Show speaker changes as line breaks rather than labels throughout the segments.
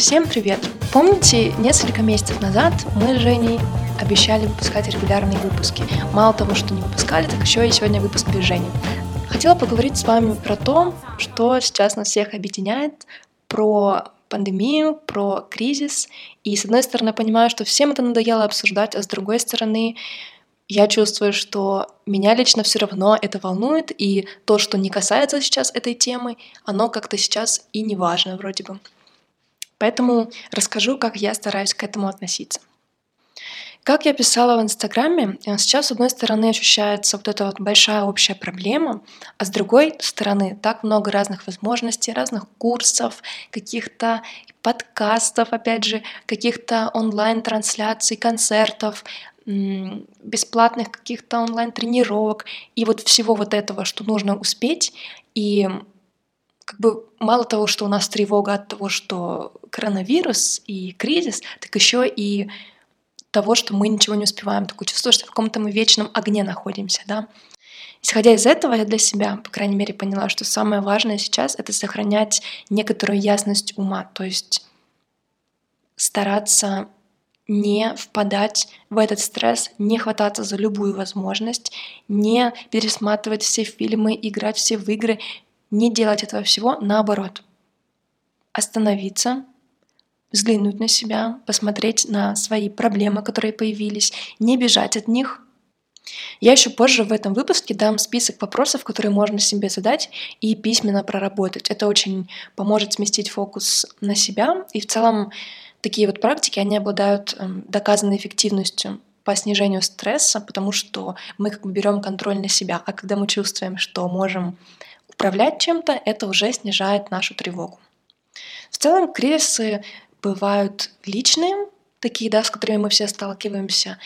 Всем привет! Помните, несколько месяцев назад мы с Женей обещали выпускать регулярные выпуски. Мало того, что не выпускали, так еще и сегодня выпуск без Жени. Хотела поговорить с вами про то, что сейчас нас всех объединяет, про пандемию, про кризис. И с одной стороны, понимаю, что всем это надоело обсуждать, а с другой стороны, я чувствую, что меня лично все равно это волнует, и то, что не касается сейчас этой темы, оно как-то сейчас и не важно вроде бы. Поэтому расскажу, как я стараюсь к этому относиться. Как я писала в Инстаграме, э, сейчас, с одной стороны, ощущается вот эта вот большая общая проблема, а с другой стороны, так много разных возможностей, разных курсов, каких-то подкастов, опять же, каких-то онлайн-трансляций, концертов, бесплатных каких-то онлайн-тренировок и вот всего вот этого, что нужно успеть. И как бы мало того, что у нас тревога от того, что коронавирус и кризис, так еще и того, что мы ничего не успеваем. Такое чувство, что в каком-то мы вечном огне находимся, да. Исходя из этого, я для себя, по крайней мере, поняла, что самое важное сейчас — это сохранять некоторую ясность ума, то есть стараться не впадать в этот стресс, не хвататься за любую возможность, не пересматривать все фильмы, играть все в игры, не делать этого всего, наоборот. Остановиться, взглянуть на себя, посмотреть на свои проблемы, которые появились, не бежать от них. Я еще позже в этом выпуске дам список вопросов, которые можно себе задать и письменно проработать. Это очень поможет сместить фокус на себя. И в целом такие вот практики, они обладают эм, доказанной эффективностью по снижению стресса, потому что мы как бы берем контроль на себя. А когда мы чувствуем, что можем управлять чем-то, это уже снижает нашу тревогу. В целом кризисы бывают личные, такие, да, с которыми мы все сталкиваемся,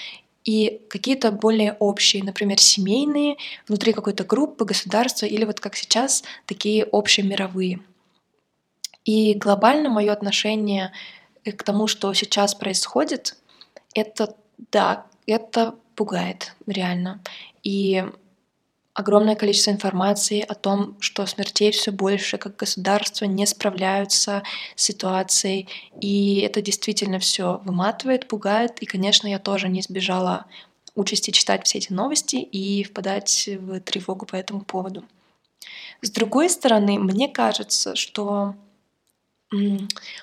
и какие-то более общие, например, семейные, внутри какой-то группы, государства, или вот как сейчас, такие общемировые. И глобально мое отношение к тому, что сейчас происходит, это, да, это пугает реально. И огромное количество информации о том, что смертей все больше, как государство не справляются с ситуацией. И это действительно все выматывает, пугает. И, конечно, я тоже не избежала участи читать все эти новости и впадать в тревогу по этому поводу. С другой стороны, мне кажется, что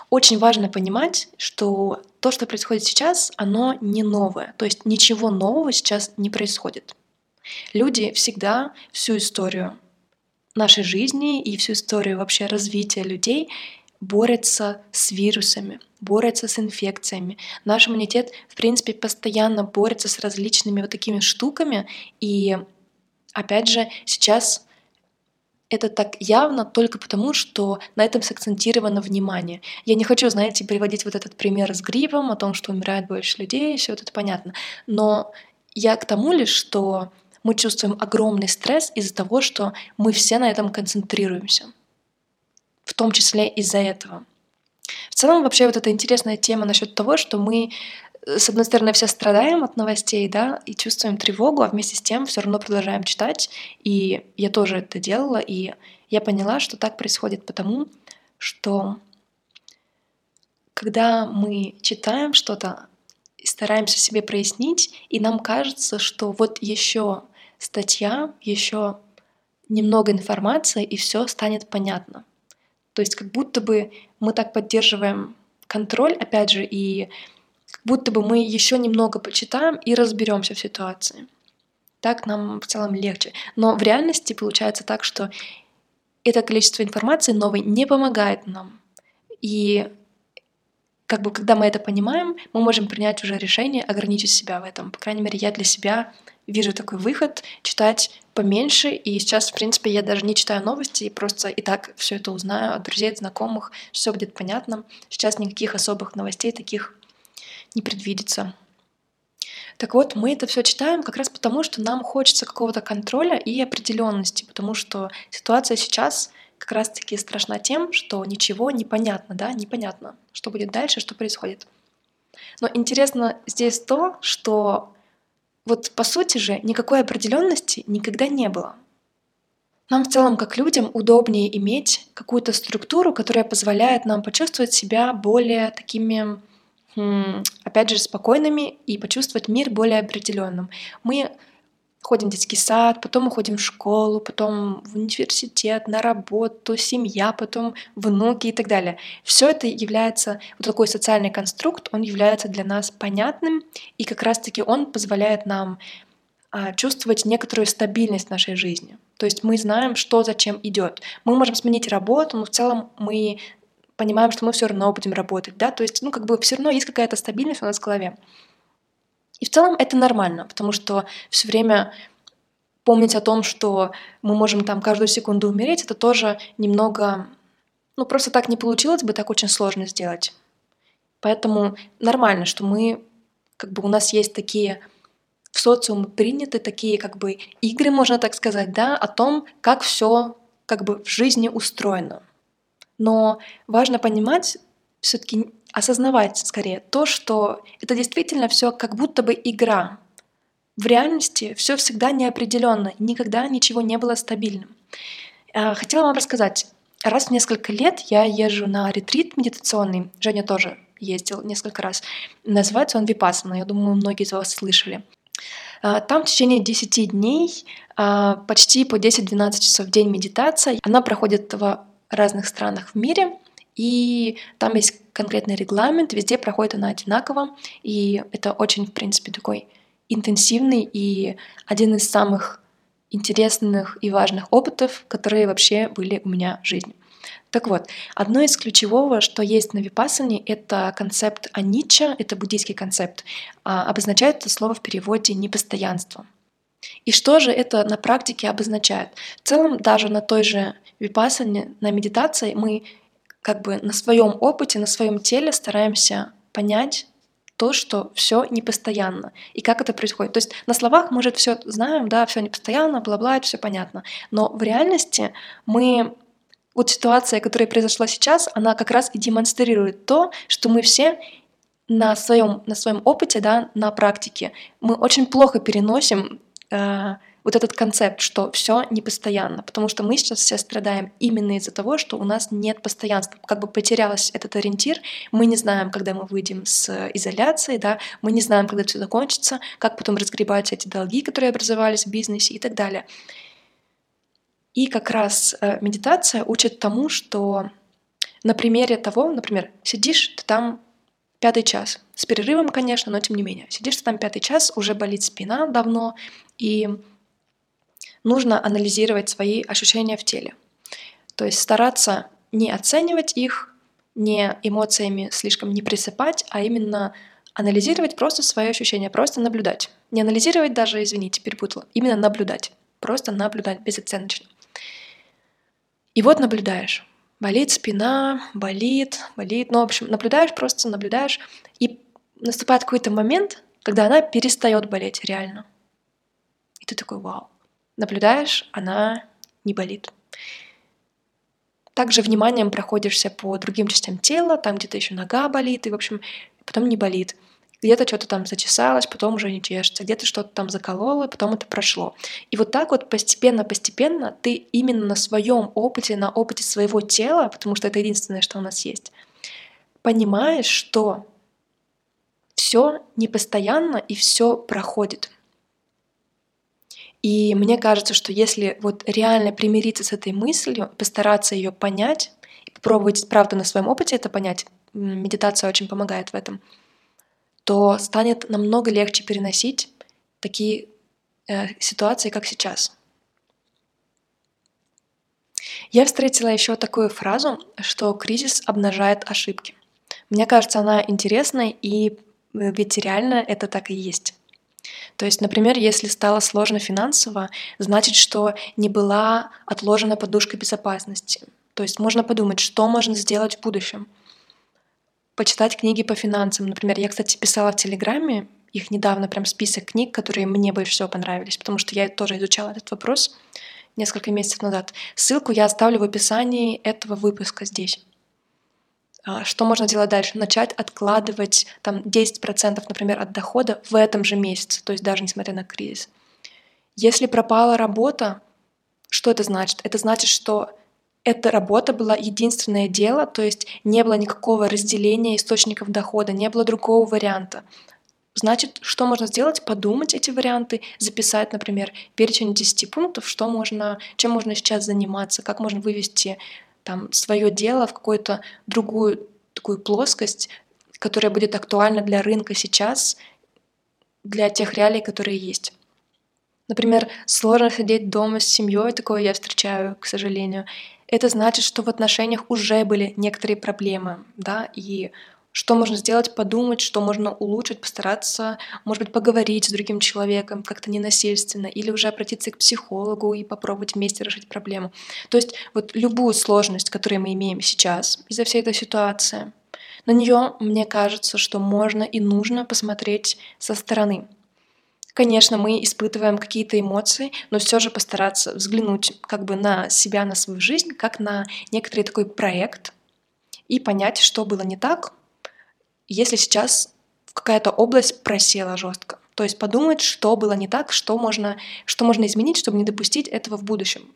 очень важно понимать, что то, что происходит сейчас, оно не новое. То есть ничего нового сейчас не происходит. Люди всегда всю историю нашей жизни и всю историю вообще развития людей борются с вирусами, борются с инфекциями. Наш иммунитет, в принципе, постоянно борется с различными вот такими штуками. И опять же, сейчас это так явно только потому, что на этом сакцентировано внимание. Я не хочу, знаете, приводить вот этот пример с гриппом, о том, что умирает больше людей, все это понятно. Но я к тому лишь, что мы чувствуем огромный стресс из-за того, что мы все на этом концентрируемся. В том числе из-за этого. В целом, вообще, вот эта интересная тема насчет того, что мы, э, с одной стороны, все страдаем от новостей, да, и чувствуем тревогу, а вместе с тем все равно продолжаем читать. И я тоже это делала, и я поняла, что так происходит потому, что когда мы читаем что-то, стараемся себе прояснить, и нам кажется, что вот еще статья, еще немного информации, и все станет понятно. То есть как будто бы мы так поддерживаем контроль, опять же, и как будто бы мы еще немного почитаем и разберемся в ситуации. Так нам в целом легче. Но в реальности получается так, что это количество информации новой не помогает нам. И как бы когда мы это понимаем, мы можем принять уже решение ограничить себя в этом. По крайней мере, я для себя вижу такой выход, читать поменьше. И сейчас, в принципе, я даже не читаю новости, просто и так все это узнаю от друзей, от знакомых, все будет понятно. Сейчас никаких особых новостей таких не предвидится. Так вот, мы это все читаем как раз потому, что нам хочется какого-то контроля и определенности, потому что ситуация сейчас как раз-таки страшна тем, что ничего не понятно, да, непонятно, что будет дальше, что происходит. Но интересно здесь то, что вот по сути же никакой определенности никогда не было. Нам в целом, как людям, удобнее иметь какую-то структуру, которая позволяет нам почувствовать себя более такими, опять же, спокойными и почувствовать мир более определенным. Мы ходим в детский сад, потом уходим в школу, потом в университет, на работу, семья, потом внуки и так далее. Все это является, вот такой социальный конструкт, он является для нас понятным, и как раз-таки он позволяет нам а, чувствовать некоторую стабильность нашей жизни. То есть мы знаем, что зачем идет. Мы можем сменить работу, но в целом мы понимаем, что мы все равно будем работать, да, то есть, ну, как бы все равно есть какая-то стабильность у нас в голове. И в целом это нормально, потому что все время помнить о том, что мы можем там каждую секунду умереть, это тоже немного, ну просто так не получилось бы, так очень сложно сделать. Поэтому нормально, что мы, как бы у нас есть такие в социуме приняты такие как бы игры, можно так сказать, да, о том, как все как бы в жизни устроено. Но важно понимать все-таки осознавать скорее то, что это действительно все как будто бы игра. В реальности все всегда неопределенно, никогда ничего не было стабильным. А, хотела вам рассказать. Раз в несколько лет я езжу на ретрит медитационный. Женя тоже ездил несколько раз. Называется он Випассана. Я думаю, многие из вас слышали. А, там в течение 10 дней а, почти по 10-12 часов в день медитация. Она проходит в разных странах в мире. И там есть конкретный регламент, везде проходит она одинаково, и это очень, в принципе, такой интенсивный и один из самых интересных и важных опытов, которые вообще были у меня в жизни. Так вот, одно из ключевого, что есть на Випассане, это концепт анича, это буддийский концепт. А, обозначает это слово в переводе «непостоянство». И что же это на практике обозначает? В целом, даже на той же випассане, на медитации мы как бы на своем опыте, на своем теле стараемся понять то, что все непостоянно и как это происходит. То есть на словах мы же все знаем, да, все непостоянно, бла-бла, это все понятно. Но в реальности мы вот ситуация, которая произошла сейчас, она как раз и демонстрирует то, что мы все на своем, на своем опыте, да, на практике, мы очень плохо переносим э, вот этот концепт, что все непостоянно, потому что мы сейчас все страдаем именно из-за того, что у нас нет постоянства, как бы потерялся этот ориентир, мы не знаем, когда мы выйдем с изоляции, да, мы не знаем, когда все закончится, как потом разгребать эти долги, которые образовались в бизнесе и так далее. И как раз э, медитация учит тому, что на примере того, например, сидишь ты там пятый час, с перерывом, конечно, но тем не менее, сидишь ты там пятый час, уже болит спина давно, и нужно анализировать свои ощущения в теле. То есть стараться не оценивать их, не эмоциями слишком не присыпать, а именно анализировать просто свои ощущения, просто наблюдать. Не анализировать даже, извините, перепутала, именно наблюдать. Просто наблюдать безоценочно. И вот наблюдаешь. Болит спина, болит, болит. Ну, в общем, наблюдаешь, просто наблюдаешь. И наступает какой-то момент, когда она перестает болеть реально. И ты такой, вау, наблюдаешь, она не болит. Также вниманием проходишься по другим частям тела, там где-то еще нога болит, и, в общем, потом не болит. Где-то что-то там зачесалось, потом уже не чешется, где-то что-то там закололо, потом это прошло. И вот так вот постепенно-постепенно ты именно на своем опыте, на опыте своего тела, потому что это единственное, что у нас есть, понимаешь, что все непостоянно и все проходит. И мне кажется, что если вот реально примириться с этой мыслью, постараться ее понять, и попробовать, правда, на своем опыте это понять, медитация очень помогает в этом, то станет намного легче переносить такие э, ситуации, как сейчас. Я встретила еще такую фразу, что кризис обнажает ошибки. Мне кажется, она интересной, и э, ведь реально это так и есть. То есть, например, если стало сложно финансово, значит, что не была отложена подушка безопасности. То есть можно подумать, что можно сделать в будущем. Почитать книги по финансам. Например, я, кстати, писала в Телеграме, их недавно прям список книг, которые мне больше всего понравились, потому что я тоже изучала этот вопрос несколько месяцев назад. Ссылку я оставлю в описании этого выпуска здесь. А, что можно делать дальше? Начать откладывать там 10%, например, от дохода в этом же месяце, то есть даже несмотря на кризис. Если пропала работа, Что это значит? Это значит, что эта работа была единственное дело, то есть не было никакого разделения источников дохода, не было другого варианта. Значит, что можно сделать? Подумать эти варианты, записать, например, перечень 10 пунктов, что можно, чем можно сейчас заниматься, как можно вывести там свое дело в какую-то другую такую плоскость, которая будет актуальна для рынка сейчас, для тех реалий, которые есть. Например, сложно сидеть дома с семьей, такое я встречаю, к сожалению. Это значит, что в отношениях уже были некоторые проблемы, да, и что можно сделать, подумать, что можно улучшить, постараться, может быть, поговорить с другим человеком как-то ненасильственно, или уже обратиться к психологу и попробовать вместе решить проблему. То есть вот любую сложность, которую мы имеем сейчас из-за всей этой ситуации, на нее, мне кажется, что можно и нужно посмотреть со стороны. Конечно, мы испытываем какие-то эмоции, но все же постараться взглянуть как бы на себя, на свою жизнь, как на некоторый такой проект и понять, что было не так, если сейчас какая-то область просела жестко. То есть подумать, что было не так, что можно, что можно изменить, чтобы не допустить этого в будущем.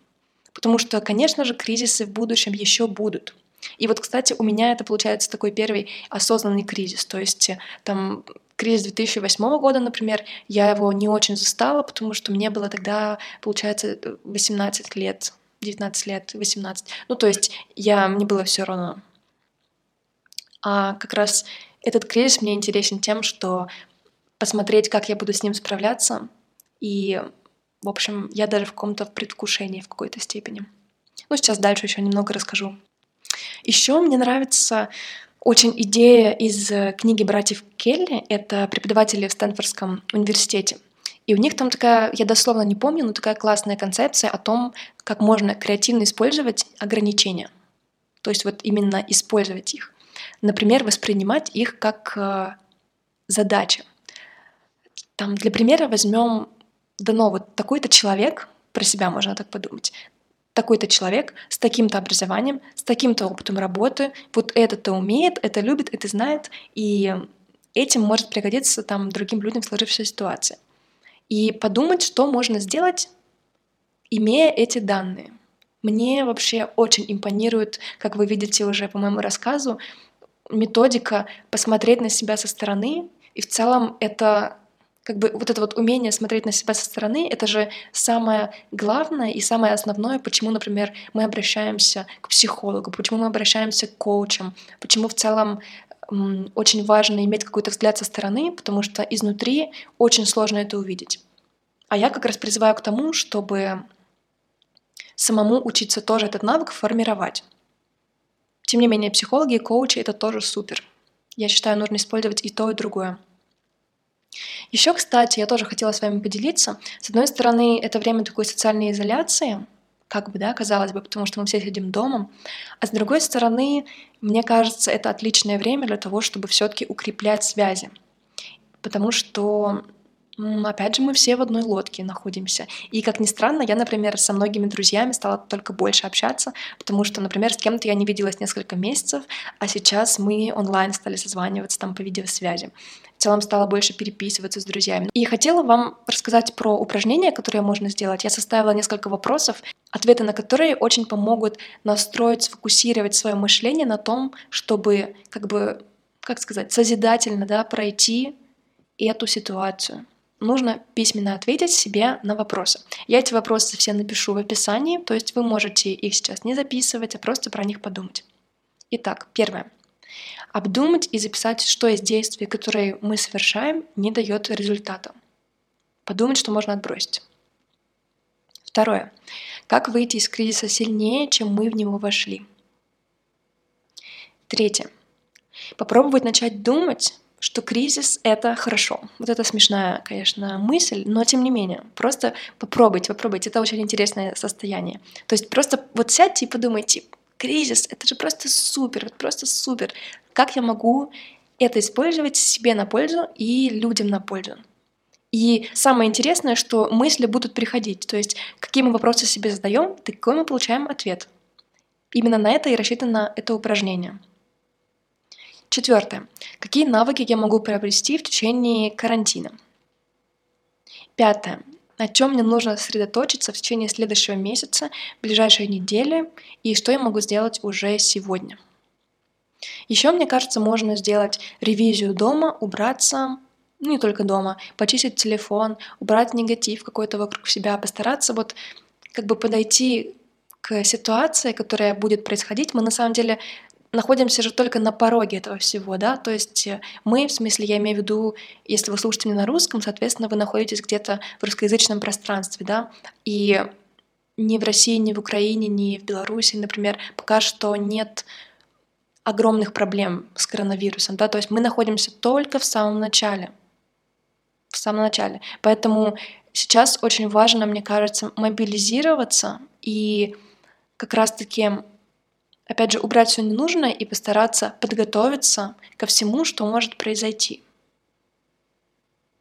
Потому что, конечно же, кризисы в будущем еще будут. И вот, кстати, у меня это получается такой первый осознанный кризис. То есть э, там кризис 2008 года, например, я его не очень застала, потому что мне было тогда, получается, 18 лет, 19 лет, 18. Ну, то есть я, мне было все равно. А как раз этот кризис мне интересен тем, что посмотреть, как я буду с ним справляться, и, в общем, я даже в каком-то предвкушении в какой-то степени. Ну, сейчас дальше еще немного расскажу. Еще мне нравится очень идея из э, книги братьев Келли. Это преподаватели в Стэнфордском университете. И у них там такая, я дословно не помню, но такая классная концепция о том, как можно креативно использовать ограничения. То есть вот именно использовать их. Например, воспринимать их как э, задачи. Там для примера возьмем дано вот такой-то человек, про себя можно так подумать, такой-то человек с таким-то образованием, с таким-то опытом работы, вот это-то умеет, это любит, это знает, и этим может пригодиться там другим людям в сложившейся ситуации. И подумать, что можно сделать, имея эти данные. Мне вообще очень импонирует, как вы видите уже по моему рассказу, методика посмотреть на себя со стороны, и в целом это как бы вот это вот умение смотреть на себя со стороны, это же самое главное и самое основное, почему, например, мы обращаемся к психологу, почему мы обращаемся к коучам, почему в целом очень важно иметь какой-то взгляд со стороны, потому что изнутри очень сложно это увидеть. А я как раз призываю к тому, чтобы самому учиться тоже этот навык формировать. Тем не менее, психологи и коучи — это тоже супер. Я считаю, нужно использовать и то, и другое. Еще, кстати, я тоже хотела с вами поделиться. С одной стороны, это время такой социальной изоляции, как бы, да, казалось бы, потому что мы все сидим дома. А с другой стороны, мне кажется, это отличное время для того, чтобы все-таки укреплять связи. Потому что Опять же, мы все в одной лодке находимся. И, как ни странно, я, например, со многими друзьями стала только больше общаться, потому что, например, с кем-то я не виделась несколько месяцев, а сейчас мы онлайн стали созваниваться там по видеосвязи. В целом стала больше переписываться с друзьями. И хотела вам рассказать про упражнения, которые можно сделать. Я составила несколько вопросов, ответы на которые очень помогут настроить, сфокусировать свое мышление на том, чтобы, как бы, как сказать, созидательно да, пройти эту ситуацию нужно письменно ответить себе на вопросы. Я эти вопросы все напишу в описании, то есть вы можете их сейчас не записывать, а просто про них подумать. Итак, первое. Обдумать и записать, что из действий, которые мы совершаем, не дает результата. Подумать, что можно отбросить. Второе. Как выйти из кризиса сильнее, чем мы в него вошли. Третье. Попробовать начать думать что кризис — это хорошо. Вот это смешная, конечно, мысль, но тем не менее, просто попробуйте, попробуйте. Это очень интересное состояние. То есть просто вот сядьте и подумайте, кризис — это же просто супер, просто супер. Как я могу это использовать себе на пользу и людям на пользу? И самое интересное, что мысли будут приходить. То есть какие мы вопросы себе задаем, такой мы получаем ответ. Именно на это и рассчитано это упражнение. Четвертое. Какие навыки я могу приобрести в течение карантина? Пятое. на чем мне нужно сосредоточиться в течение следующего месяца, ближайшей недели, и что я могу сделать уже сегодня. Еще, мне кажется, можно сделать ревизию дома, убраться, ну не только дома, почистить телефон, убрать негатив какой-то вокруг себя, постараться вот как бы подойти к ситуации, которая будет происходить. Мы на самом деле находимся же только на пороге этого всего, да, то есть э, мы, в смысле, я имею в виду, если вы слушаете меня на русском, соответственно, вы находитесь где-то в русскоязычном пространстве, да, и ни в России, ни в Украине, ни в Беларуси, например, пока что нет огромных проблем с коронавирусом, да, то есть мы находимся только в самом начале, в самом начале, поэтому сейчас очень важно, мне кажется, мобилизироваться и как раз-таки опять же, убрать все ненужное и постараться подготовиться ко всему, что может произойти.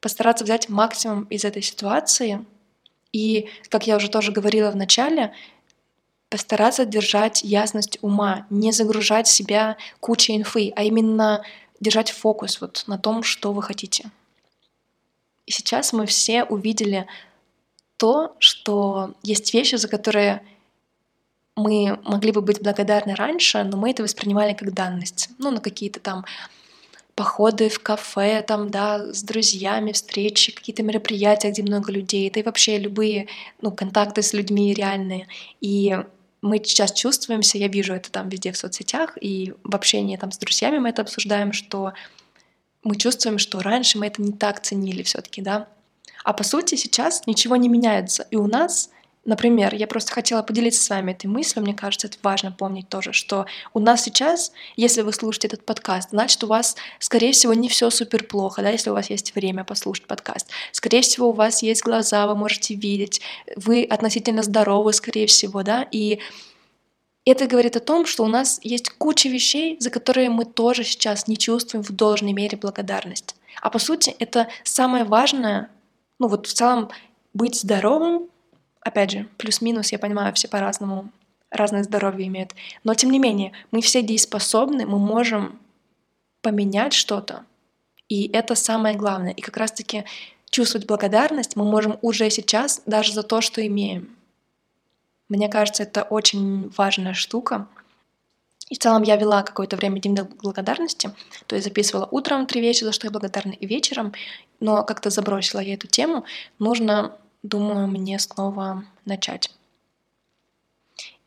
Постараться взять максимум из этой ситуации и, как я уже тоже говорила в начале, постараться держать ясность ума, не загружать себя кучей инфы, а именно держать фокус вот на том, что вы хотите. И сейчас мы все увидели то, что есть вещи, за которые мы могли бы быть благодарны раньше, но мы это воспринимали как данность. Ну, на какие-то там походы в кафе, там, да, с друзьями, встречи, какие-то мероприятия, где много людей, да и вообще любые, ну, контакты с людьми реальные. И мы сейчас чувствуемся, я вижу это там везде в соцсетях, и в общении там с друзьями мы это обсуждаем, что мы чувствуем, что раньше мы это не так ценили все таки да. А по сути сейчас ничего не меняется, и у нас Например, я просто хотела поделиться с вами этой мыслью, мне кажется, это важно помнить тоже, что у нас сейчас, если вы слушаете этот подкаст, значит, у вас, скорее всего, не все супер плохо, да, если у вас есть время послушать подкаст. Скорее всего, у вас есть глаза, вы можете видеть, вы относительно здоровы, скорее всего, да, и это говорит о том, что у нас есть куча вещей, за которые мы тоже сейчас не чувствуем в должной мере благодарность. А по сути, это самое важное, ну вот в целом быть здоровым, опять же, плюс-минус, я понимаю, все по-разному, разное здоровье имеют. Но тем не менее, мы все дееспособны, мы можем поменять что-то. И это самое главное. И как раз-таки чувствовать благодарность мы можем уже сейчас, даже за то, что имеем. Мне кажется, это очень важная штука. И в целом я вела какое-то время день благодарности, то есть записывала утром три вещи, за что я благодарна, и вечером, но как-то забросила я эту тему. Нужно думаю, мне снова начать.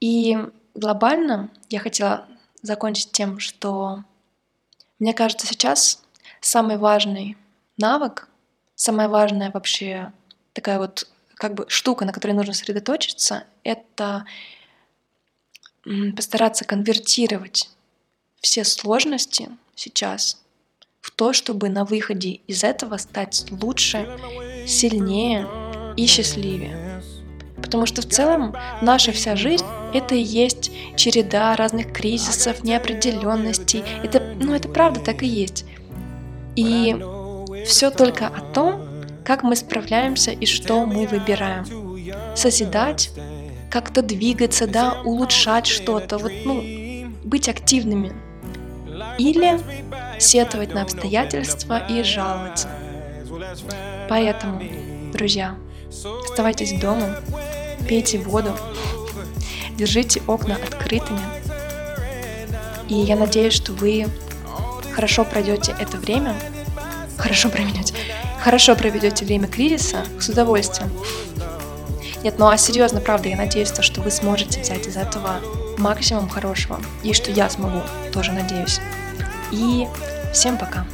И глобально я хотела закончить тем, что мне кажется, сейчас самый важный навык, самая важная вообще такая вот как бы штука, на которой нужно сосредоточиться, это постараться конвертировать все сложности сейчас в то, чтобы на выходе из этого стать лучше, сильнее, и счастливее. Потому что в целом наша вся жизнь — это и есть череда разных кризисов, неопределенностей. Это, ну, это правда так и есть. И все только о том, как мы справляемся и что мы выбираем. Созидать, как-то двигаться, да, улучшать что-то, вот, ну, быть активными. Или сетовать на обстоятельства и жаловаться. Поэтому, друзья, Оставайтесь дома, пейте воду, держите окна открытыми. И я надеюсь, что вы хорошо пройдете это время, хорошо проведете, хорошо проведете время кризиса с удовольствием. Нет, ну а серьезно, правда, я надеюсь, то, что вы сможете взять из этого максимум хорошего, и что я смогу, тоже надеюсь. И всем пока.